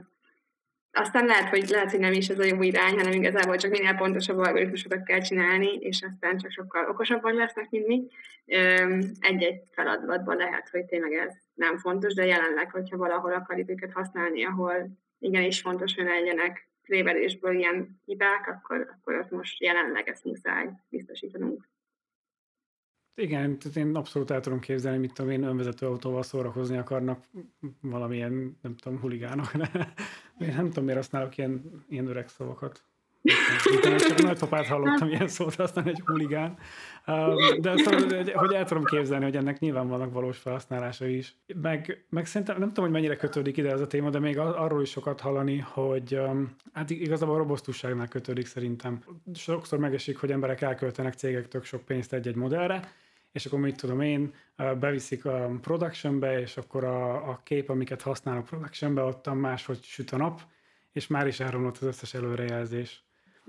aztán lehet hogy, lehet, hogy nem is ez a jó irány, hanem igazából csak minél pontosabb algoritmusokat kell csinálni, és aztán csak sokkal okosabban lesznek, mint mi. Egy-egy feladatban lehet, hogy tényleg ez nem fontos, de jelenleg, hogyha valahol akarjuk őket használni, ahol igenis fontos, hogy legyenek révedésből ilyen hibák, akkor, akkor ott most jelenleg ezt muszáj biztosítanunk. Igen, tehát én abszolút el tudom képzelni, mit tudom én, önvezető autóval szórakozni akarnak valamilyen, nem tudom, huligánok, én nem tudom, miért használok ilyen, ilyen öreg szavakat. Csak nagypapát hallottam ilyen szót aztán egy huligán. De szóval, hogy el tudom képzelni, hogy ennek nyilván vannak valós felhasználása is. Meg, meg szerintem nem tudom, hogy mennyire kötődik ide ez a téma, de még arról is sokat hallani, hogy hát igazából a robosztusságnál kötődik szerintem. Sokszor megesik, hogy emberek elköltenek cégek tök sok pénzt egy-egy modellre, és akkor mit tudom én, beviszik a productionbe, és akkor a, a kép, amiket használnak productionbe, ott máshogy süt a nap, és már is elromlott az összes előrejelzés.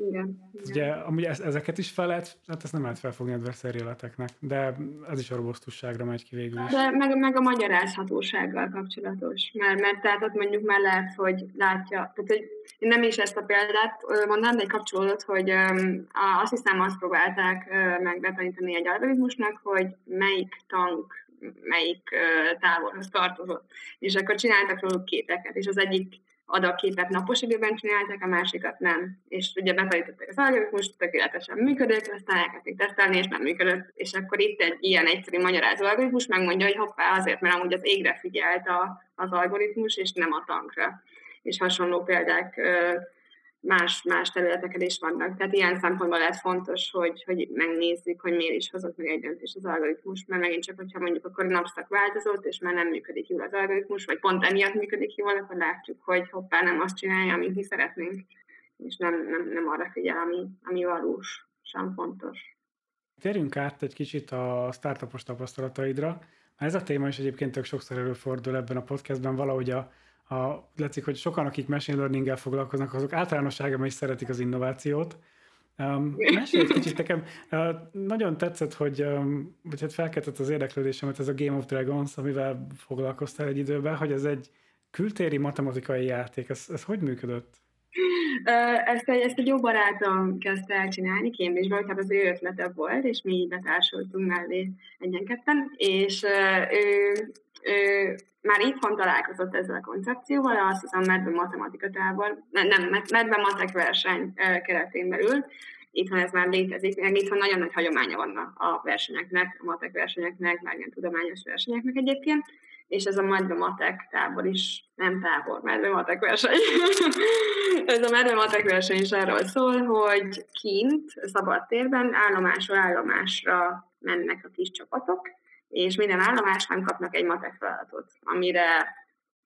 Igen. Ugye, amúgy ezeket is fel lehet, hát ezt nem lehet felfogni adversarialeteknek, de ez is a robosztusságra megy ki végül is. De meg, meg a magyarázhatósággal kapcsolatos, mert, mert tehát ott mondjuk már lehet, hogy látja, tehát hogy én nem is ezt a példát mondanám, de egy kapcsolódott, hogy um, azt hiszem azt próbálták uh, meg betanítani egy algoritmusnak, hogy melyik tank melyik uh, távolhoz tartozott. És akkor csináltak róluk képeket, és az egyik adagképet napos időben csinálták, a másikat nem. És ugye betanították az algoritmus, tökéletesen működött, aztán elkezdték tesztelni, és nem működött. És akkor itt egy ilyen egyszerű magyarázó algoritmus megmondja, hogy hoppá, azért, mert amúgy az égre figyelt a, az algoritmus, és nem a tankra. És hasonló példák más, más területeken is vannak. Tehát ilyen szempontból lehet fontos, hogy, hogy megnézzük, hogy miért is hozott meg egy döntés az algoritmus, mert megint csak, hogyha mondjuk akkor a napszak változott, és már nem működik jól az algoritmus, vagy pont emiatt működik jól, akkor látjuk, hogy hoppá, nem azt csinálja, amit mi szeretnénk, és nem, nem, nem arra figyel, ami, ami valósan fontos. Térjünk át egy kicsit a startupos tapasztalataidra. Ez a téma is egyébként tök sokszor előfordul ebben a podcastben, valahogy a a, látszik, hogy sokan, akik machine learning foglalkoznak, azok általánosságban is szeretik az innovációt. Um, mesélj egy kicsit nekem. Uh, nagyon tetszett, hogy, um, hogy hát felkeltett az érdeklődésemet ez a Game of Dragons, amivel foglalkoztál egy időben, hogy ez egy kültéri matematikai játék. Ez, ez hogy működött? Ezt egy, ezt egy jó barátom kezdte el csinálni Cambridge-ből, tehát az ő ötlete volt, és mi így betársultunk mellé egyenketten, és ő, ő már itthon találkozott ezzel a koncepcióval, azt hiszem medve matematika távol, nem, medve matek verseny keretén belül, itthon ez már létezik, meg itthon nagyon nagy hagyománya van a versenyeknek, a matek versenyeknek, meg ilyen tudományos versenyeknek egyébként, és ez a medve matek tábor is, nem tábor, medve matek verseny. ez a medve matek verseny is arról szól, hogy kint, szabad térben, állomásról állomásra mennek a kis csapatok, és minden állomásnál kapnak egy matek feladatot, amire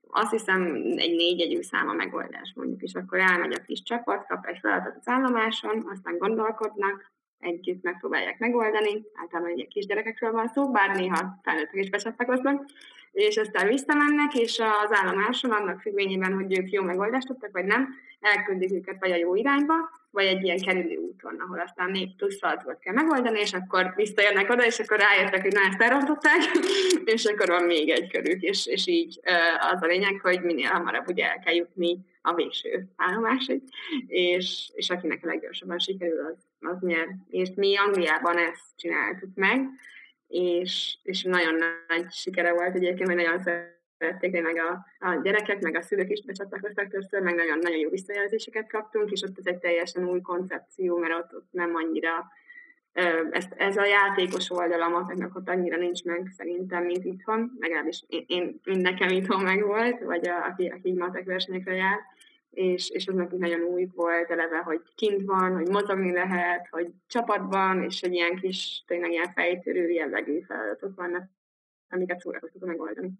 azt hiszem egy négyegyű szám a megoldás mondjuk, és akkor elmegy a kis csapat, kap egy feladatot az állomáson, aztán gondolkodnak, együtt megpróbálják megoldani, általában egy kisgyerekekről van szó, bár néha felnőttek is becsatlakoznak, és aztán visszamennek, és az állomáson annak függvényében, hogy ők jó megoldást adtak, vagy nem, elküldik őket vagy a jó irányba, vagy egy ilyen kerülő úton, ahol aztán négy plusz feladatot kell megoldani, és akkor visszajönnek oda, és akkor rájöttek, hogy na, ezt elrontották, és akkor van még egy körük, és, és így az a lényeg, hogy minél hamarabb ugye el kell jutni a végső állomásig, és, és akinek a leggyorsabban sikerül, az, az nyer. És mi Angliában ezt csináltuk meg, és, és nagyon nagy sikere volt egyébként, mert nagyon szerették, meg a, a gyerekek, meg a szülők is becsatlakoztak többször, meg nagyon, nagyon jó visszajelzéseket kaptunk, és ott ez egy teljesen új koncepció, mert ott, ott nem annyira ez, ez a játékos oldala mateknak ott annyira nincs meg szerintem, mint itthon, legalábbis én, én, én nekem itthon meg volt, vagy a, aki, aki matek versenyekre jár, és, és az nekünk nagyon új volt eleve, hogy kint van, hogy mozogni lehet, hogy csapatban, és egy ilyen kis, tényleg ilyen fejtörő jellegű feladatok vannak, amiket szórakoztatok megoldani.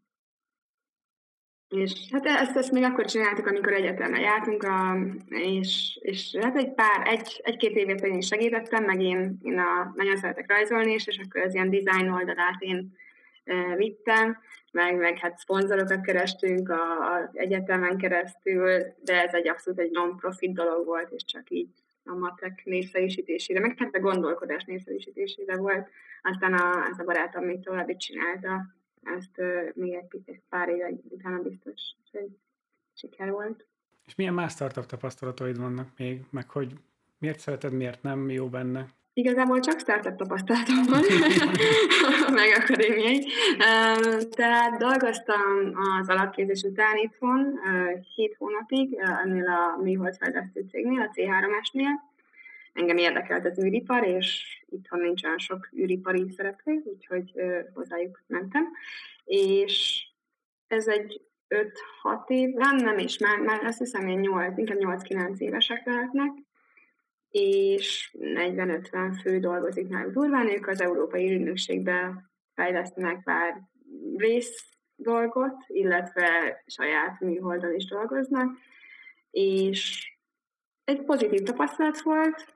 És hát ezt, ezt még akkor csináltuk, amikor egyetemre jártunk, a, és, és hát egy pár, egy, egy-két évet én is segítettem, meg én, én a, nagyon szeretek rajzolni is, és akkor az ilyen design oldalát én e, vittem, meg, meg hát szponzorokat kerestünk az egyetemen keresztül, de ez egy abszolút egy non-profit dolog volt, és csak így a matek népszerűsítésére, meg hát a gondolkodás népszerűsítésére volt. Aztán a, ez a barátom még tovább csinálta ezt még egy picit pár éve utána biztos, hogy siker volt. És milyen más startup tapasztalataid vannak még, meg hogy miért szereted, miért nem jó benne? Igazából csak startup tapasztalatom van, meg akadémiai. Tehát dolgoztam az alapképzés után itthon 7 hónapig, ennél a műhold fejlesztő cégnél, a C3-esnél. Engem érdekelt az űripar, és itthon nincs olyan sok űripari szereplő, úgyhogy hozzájuk mentem. És ez egy 5-6 év, nem, nem is, már, már azt hiszem, hogy 8, inkább 8-9 évesek lehetnek, és 40-50 fő dolgozik náluk durván, ők az Európai Ügynökségbe fejlesztenek pár rész dolgot, illetve saját műholdon is dolgoznak, és egy pozitív tapasztalat volt,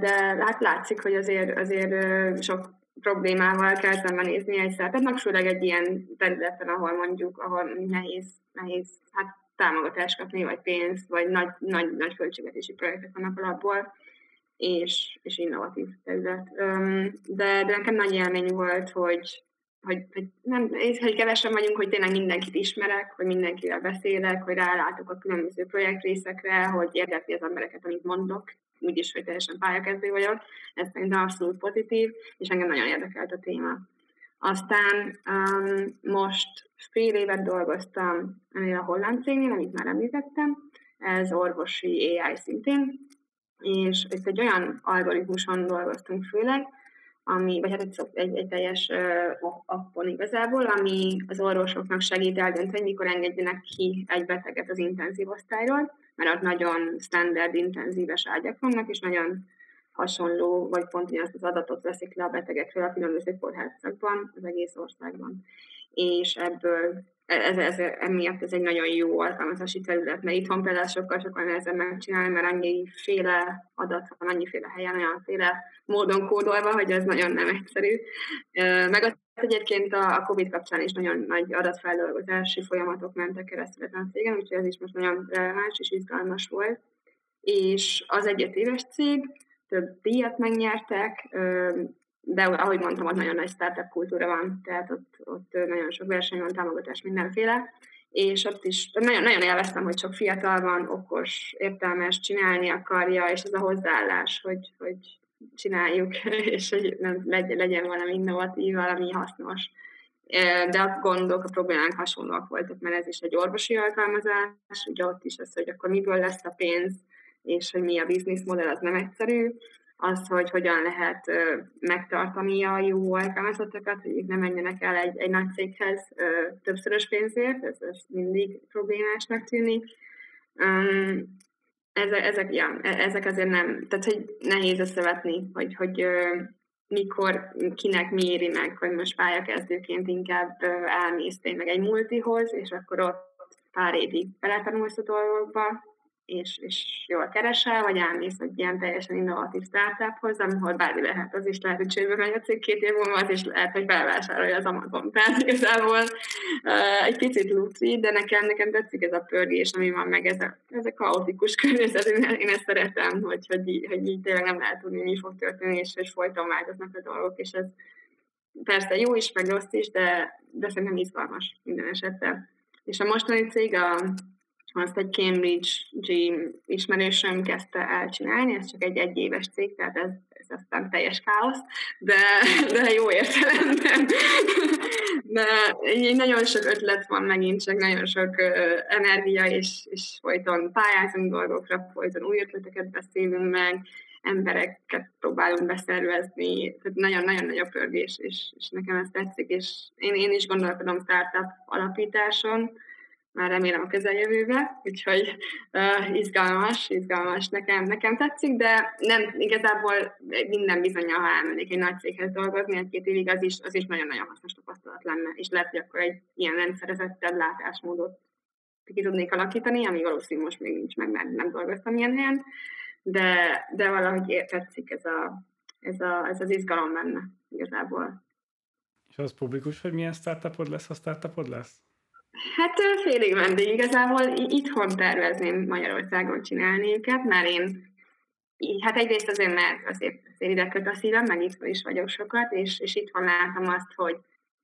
de hát látszik, hogy azért, azért sok problémával kell szembenézni egy szertetnek, főleg egy ilyen területen, ahol mondjuk, ahol nehéz, nehéz hát támogatást kapni, vagy pénzt, vagy nagy, nagy, nagy költségvetési projektek vannak alapból és, és innovatív terület. De, de nekem nagy élmény volt, hogy, hogy, hogy, nem, hogy kevesen vagyunk, hogy tényleg mindenkit ismerek, hogy mindenkivel beszélek, hogy rálátok a különböző projektrészekre, hogy érdekli az embereket, amit mondok, úgyis, hogy teljesen pályakezdő vagyok. Ez szerintem abszolút pozitív, és engem nagyon érdekelt a téma. Aztán um, most fél évet dolgoztam ennél a holland cégnél, amit már említettem, ez orvosi AI szintén, és itt egy olyan algoritmuson dolgoztunk főleg, ami, vagy hát egy, egy, egy teljes uh, appon igazából, ami az orvosoknak segít eldönteni, mikor engedjenek ki egy beteget az intenzív osztályról, mert ott nagyon standard intenzíves ágyak vannak, és nagyon hasonló, vagy pont ugyanazt az adatot veszik le a betegekről a különböző kórházakban, az egész országban. És ebből ez, ez, emiatt ez egy nagyon jó alkalmazási terület, mert itthon például sokkal sokkal nehezebb megcsinálni, mert annyiféle adat van, annyiféle helyen, olyanféle módon kódolva, hogy ez nagyon nem egyszerű. Meg az egyébként a COVID kapcsán is nagyon nagy adatfeldolgozási folyamatok mentek keresztül a cégen, úgyhogy ez is most nagyon releváns és izgalmas volt. És az egy éves cég, több díjat megnyertek, de ahogy mondtam, ott nagyon nagy startup kultúra van, tehát ott, ott nagyon sok verseny van, támogatás mindenféle, és ott is nagyon, nagyon élveztem, hogy sok fiatal van, okos, értelmes, csinálni akarja, és ez a hozzáállás, hogy, hogy csináljuk, és hogy nem, legyen, valami innovatív, valami hasznos. De a gondok, a problémák hasonlóak voltak, mert ez is egy orvosi alkalmazás, ugye ott is az, hogy akkor miből lesz a pénz, és hogy mi a bizniszmodell, az nem egyszerű az, hogy hogyan lehet megtartani a jó alkalmazottakat, hogy ne menjenek el egy, egy nagy céghez többszörös pénzért, ez, ez mindig problémásnak tűnik. Um, ezek, ezek, ja, e, ezek azért nem, tehát hogy nehéz összevetni, hogy, hogy mikor, kinek mi éri meg, hogy most pályakezdőként inkább elmész tényleg egy multihoz, és akkor ott pár évig beletanulsz a dolgokba, és, és jól keresel, vagy elmész egy ilyen teljesen innovatív startuphoz, ahol bármi lehet, az is lehet, hogy csőbe megy a cég két év múlva, az is lehet, hogy belvásárolja az Amazon. Tehát igazából uh, egy picit luci, de nekem, nekem tetszik ez a pörgés, ami van meg, ez a, ez a kaotikus környezet, én ezt szeretem, hogy, hogy, így, hogy így tényleg nem lehet tudni, mi fog történni, és, és folyton változnak a dolgok, és ez persze jó is, meg rossz is, de, de szerintem izgalmas minden esetben. És a mostani cég a azt egy Cambridge Gym ismerősöm kezdte el csinálni, ez csak egy egyéves cég, tehát ez, ez aztán teljes káosz, de, de jó értelemben. De így nagyon sok ötlet van megint, csak nagyon sok energia, és, és folyton pályázunk dolgokra, folyton új ötleteket beszélünk meg, embereket próbálunk beszervezni, tehát nagyon-nagyon nagy a pörgés, és, és nekem ez tetszik, és én, én is gondolkodom startup alapításon, már remélem a közeljövőbe, úgyhogy uh, izgalmas, izgalmas, nekem, nekem tetszik, de nem igazából minden bizony, ha elmennék egy nagy céghez dolgozni egy-két évig, az is, az is nagyon-nagyon hasznos tapasztalat lenne, és lehet, hogy akkor egy ilyen rendszerezettebb látásmódot ki tudnék alakítani, ami valószínű most még nincs meg, mert nem dolgoztam ilyen helyen, de, de valahogy tetszik ez, a, ez, a, ez az izgalom benne igazából. És az publikus, hogy milyen startupod lesz, ha startupod lesz? Hát félig meddig igazából. Itthon tervezném Magyarországon csinálni őket, mert én hát egyrészt azért, mert azért, azért ide köt a szívem, meg itt is vagyok sokat, és, és itthon látom azt, hogy,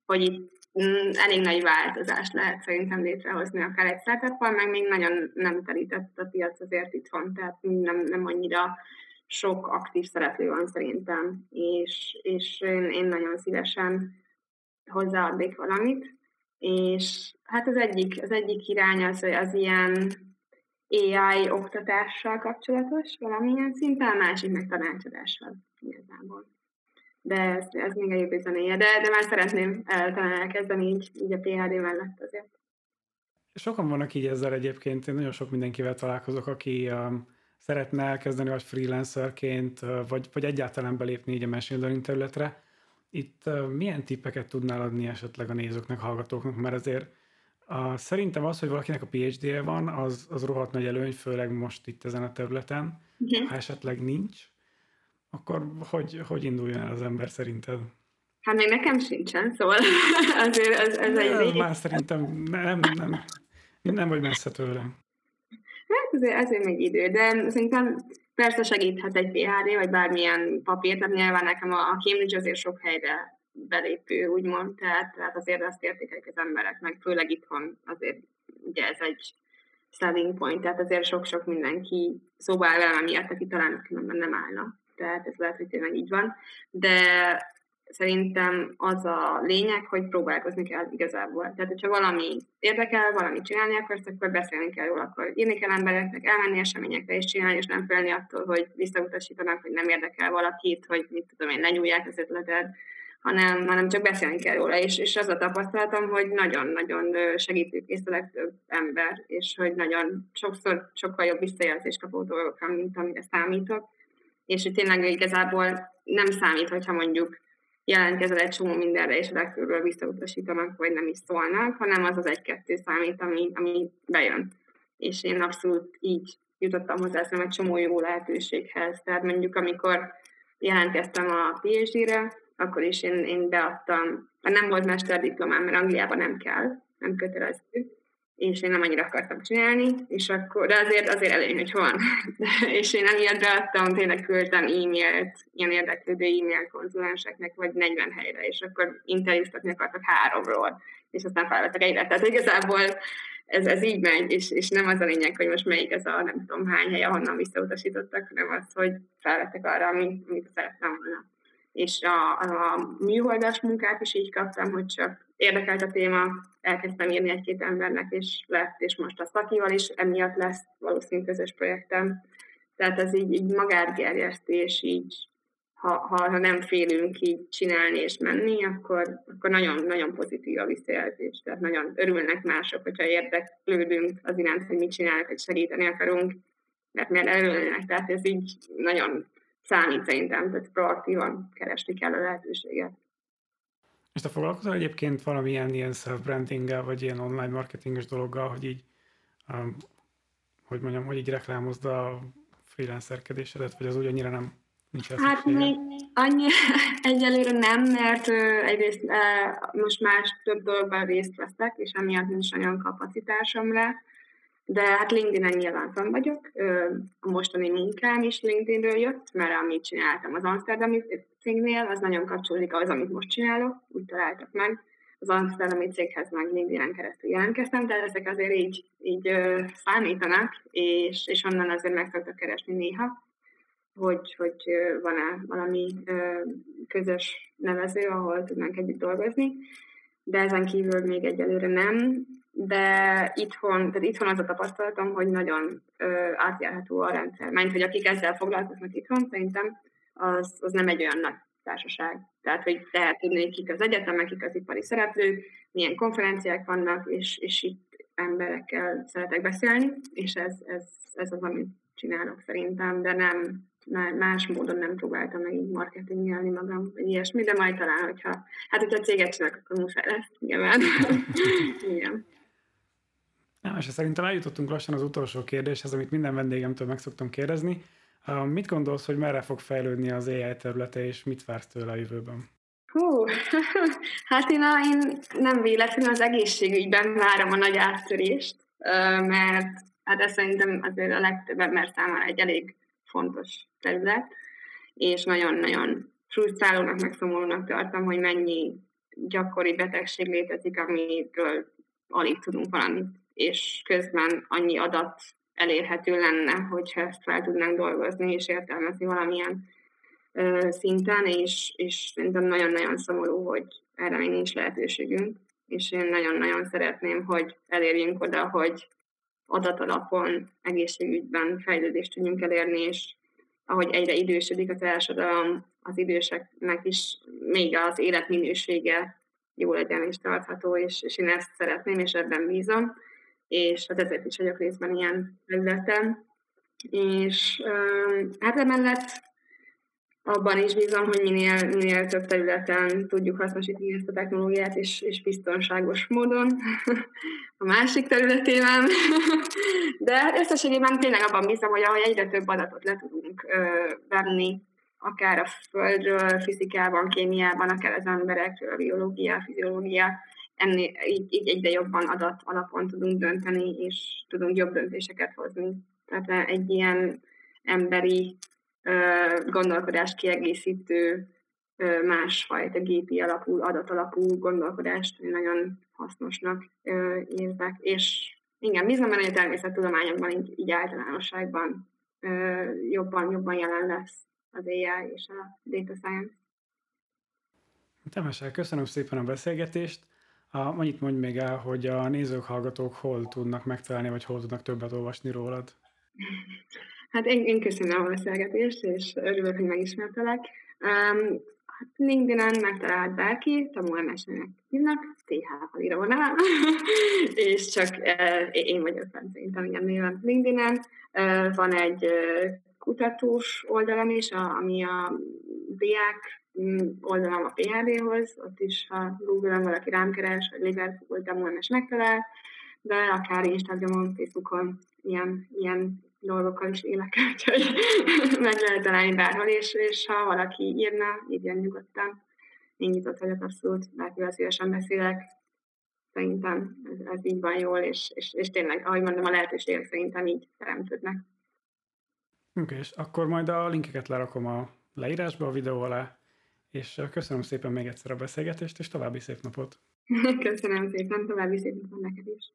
hogy itt mm, elég nagy változást lehet szerintem létrehozni akár egy startup meg még nagyon nem terített a piac azért itthon, tehát nem, nem annyira sok aktív szereplő van szerintem, és, és én, én nagyon szívesen hozzáadnék valamit, és hát az egyik, az egyik irány az, hogy az ilyen AI oktatással kapcsolatos valamilyen szinten, a másik meg tanácsadással igazából. De ez, ez még a jövő zenéje. De, de már szeretném talán elkezdeni így, így a PHD mellett azért. Sokan vannak így ezzel egyébként, én nagyon sok mindenkivel találkozok, aki um, szeretne elkezdeni vagy freelancerként, uh, vagy, vagy egyáltalán belépni így a machine learning területre, itt milyen tippeket tudnál adni esetleg a nézőknek, hallgatóknak, mert azért uh, szerintem az, hogy valakinek a PhD-je van, az, az rohadt nagy előny, főleg most itt ezen a területen. Uh-huh. Ha esetleg nincs, akkor hogy, hogy induljon el az ember szerinted? Hát még nekem sincsen, szóval azért ez, ez egy... Ez már szerintem nem, nem, nem vagy messze tőle. Hát azért, azért még idő, de szerintem Persze segíthet egy PHD, vagy bármilyen papír, tehát nyilván nekem a, Cambridge azért sok helyre belépő, úgymond, tehát, tehát azért azt értékelik az emberek, meg főleg itthon azért ugye ez egy selling point, tehát azért sok-sok mindenki szóba áll velem, miatt, aki talán nem állna. Tehát ez lehet, hogy tényleg így van. De szerintem az a lényeg, hogy próbálkozni kell igazából. Tehát, hogyha valami érdekel, valami csinálni akarsz, akkor beszélni kell róla, akkor írni kell embereknek, elmenni eseményekre és csinálni, és nem félni attól, hogy visszautasítanak, hogy nem érdekel valakit, hogy mit tudom én, ne nyúlják az ötleted, hanem, hanem csak beszélni kell róla, és, és az a tapasztalatom, hogy nagyon-nagyon segítőkész a legtöbb ember, és hogy nagyon sokszor sokkal jobb visszajelzést kapó dolgokra, mint amire számítok, és hogy tényleg igazából nem számít, hogyha mondjuk jelentkezel egy csomó mindenre, és a legfőbből visszautasítanak, vagy nem is szólnak, hanem az az egy-kettő számít, ami, ami bejön. És én abszolút így jutottam hozzá egy csomó jó lehetőséghez. Tehát mondjuk, amikor jelentkeztem a PhD-re, akkor is én, én beadtam, mert nem volt mesterdiplomám, mert Angliában nem kell, nem kötelező, és én nem annyira akartam csinálni, és akkor, de azért, azért előny, hogy van. és én emiatt beadtam, tényleg küldtem e-mailt, ilyen érdeklődő e-mail konzulenseknek, vagy 40 helyre, és akkor interjúztatni akartak háromról, és aztán felvettek egyre. Tehát igazából ez, ez így megy, és, és nem az a lényeg, hogy most melyik ez a nem tudom hány hely, ahonnan visszautasítottak, hanem az, hogy felvettek arra, amit, amit szerettem volna. És a, a műholdas munkát is így kaptam, hogy csak érdekelt a téma, elkezdtem írni egy-két embernek, és lett, és most a szakival is emiatt lesz valószínű közös projektem. Tehát ez így, így magárgerjesztés, így ha, ha, ha, nem félünk így csinálni és menni, akkor, akkor nagyon, nagyon pozitív a visszajelzés. Tehát nagyon örülnek mások, hogyha érdeklődünk az iránt, hogy mit csinálnak, hogy segíteni akarunk, mert miért örülnek. Tehát ez így nagyon számít szerintem, tehát proaktívan keresni kell a lehetőséget. És te foglalkozol egyébként valamilyen ilyen self-brandinggel, vagy ilyen online marketinges dologgal, hogy így, um, hogy mondjam, hogy így reklámozd a freelancerkedésedet, vagy az úgy annyira nem nincs Hát még annyi, egyelőre nem, mert uh, egyrészt most más több dolgban részt veszek, és emiatt nincs olyan kapacitásom rá, de hát LinkedIn-en nyilván fenn vagyok. A mostani munkám is LinkedInről jött, mert amit csináltam az Amsterdami cégnél, az nagyon kapcsolódik az, amit most csinálok, úgy találtak meg. Az Amsterdami céghez meg LinkedIn-en keresztül jelentkeztem, de ezek azért így, így számítanak, és, és onnan azért meg szoktak keresni néha, hogy, hogy van-e valami közös nevező, ahol tudnánk együtt dolgozni. De ezen kívül még egyelőre nem de itthon, tehát itthon az a tapasztalatom, hogy nagyon ö, átjárható a rendszer. Mert hogy akik ezzel foglalkoznak itthon, szerintem az, az nem egy olyan nagy társaság. Tehát, hogy lehet tudni, kik az egyetemek, kik az ipari szereplők, milyen konferenciák vannak, és, és itt emberekkel szeretek beszélni, és ez, ez, ez az, amit csinálok szerintem, de nem más módon nem próbáltam meg így marketingelni magam, vagy ilyesmi, de majd talán, hogyha, hát hogyha céget csinálok, akkor muszáj lesz, nyilván. Igen. Na, és szerintem eljutottunk lassan az utolsó kérdéshez, amit minden vendégemtől meg szoktam kérdezni. Mit gondolsz, hogy merre fog fejlődni az AI területe, és mit vársz tőle a jövőben? Hú, hát én, a, én nem véletlenül az egészségügyben várom a nagy áttörést, mert hát ez szerintem azért a legtöbb ember számára egy elég fontos terület, és nagyon-nagyon frusztrálónak, meg szomorúnak tartom, hogy mennyi gyakori betegség létezik, amiről alig tudunk valamit, és közben annyi adat elérhető lenne, hogyha ezt fel tudnánk dolgozni és értelmezni valamilyen ö, szinten, és, és szerintem nagyon-nagyon szomorú, hogy erre még nincs lehetőségünk, és én nagyon-nagyon szeretném, hogy elérjünk oda, hogy adatalapon egészségügyben fejlődést tudjunk elérni, és ahogy egyre idősödik a társadalom, az időseknek is még az életminősége jó legyen és tartható, és, és én ezt szeretném, és ebben bízom, és hát ezért is vagyok részben ilyen területen. És hát emellett abban is bízom, hogy minél, minél több területen tudjuk hasznosítani ezt a technológiát, és, és biztonságos módon a másik területében. De hát összességében tényleg abban bízom, hogy ahogy egyre több adatot le tudunk ö, venni, akár a földről, fizikában, kémiában, akár az emberekről, biológia, fiziológia, ennél, így, így egyre jobban adat alapon tudunk dönteni, és tudunk jobb döntéseket hozni. Tehát egy ilyen emberi gondolkodás kiegészítő másfajta gépi alapú, adatalapú gondolkodást nagyon hasznosnak érzek, és igen, bízom benne, hogy a természettudományokban így, így általánosságban jobban, jobban jelen lesz az AI és a data science. Temesel, köszönöm szépen a beszélgetést. A, annyit mondj még el, hogy a nézők, hallgatók hol tudnak megtalálni, vagy hol tudnak többet olvasni rólad. Hát én, én köszönöm a beszélgetést, és örülök, hogy megismertelek. Um, LinkedIn-en megtalált bárki, Tamu MS-nek hívnak, TH írónál, és csak uh, én vagyok fent szerintem ilyen néven LinkedIn-en. Uh, van egy uh, kutatós oldalam is, a, ami a diák oldalam a PHD-hoz, ott is, ha Google-on valaki rám keres, vagy Liverpool, Tamu MS megtalál, de akár Instagramon, Facebookon ilyen, ilyen dolgokkal is élek, úgyhogy meg lehet találni bárhol, és, és ha valaki írna, írjon nyugodtan. Én nyitott vagyok abszolút, bárkivel szívesen beszélek. Szerintem ez, ez így van jól, és, és, és tényleg, ahogy mondom, a lehetőségek szerintem így teremtődnek. Oké, okay, és akkor majd a linkeket lerakom a leírásba a videó alá, és köszönöm szépen még egyszer a beszélgetést, és további szép napot! Köszönöm szépen, további szép napot neked is!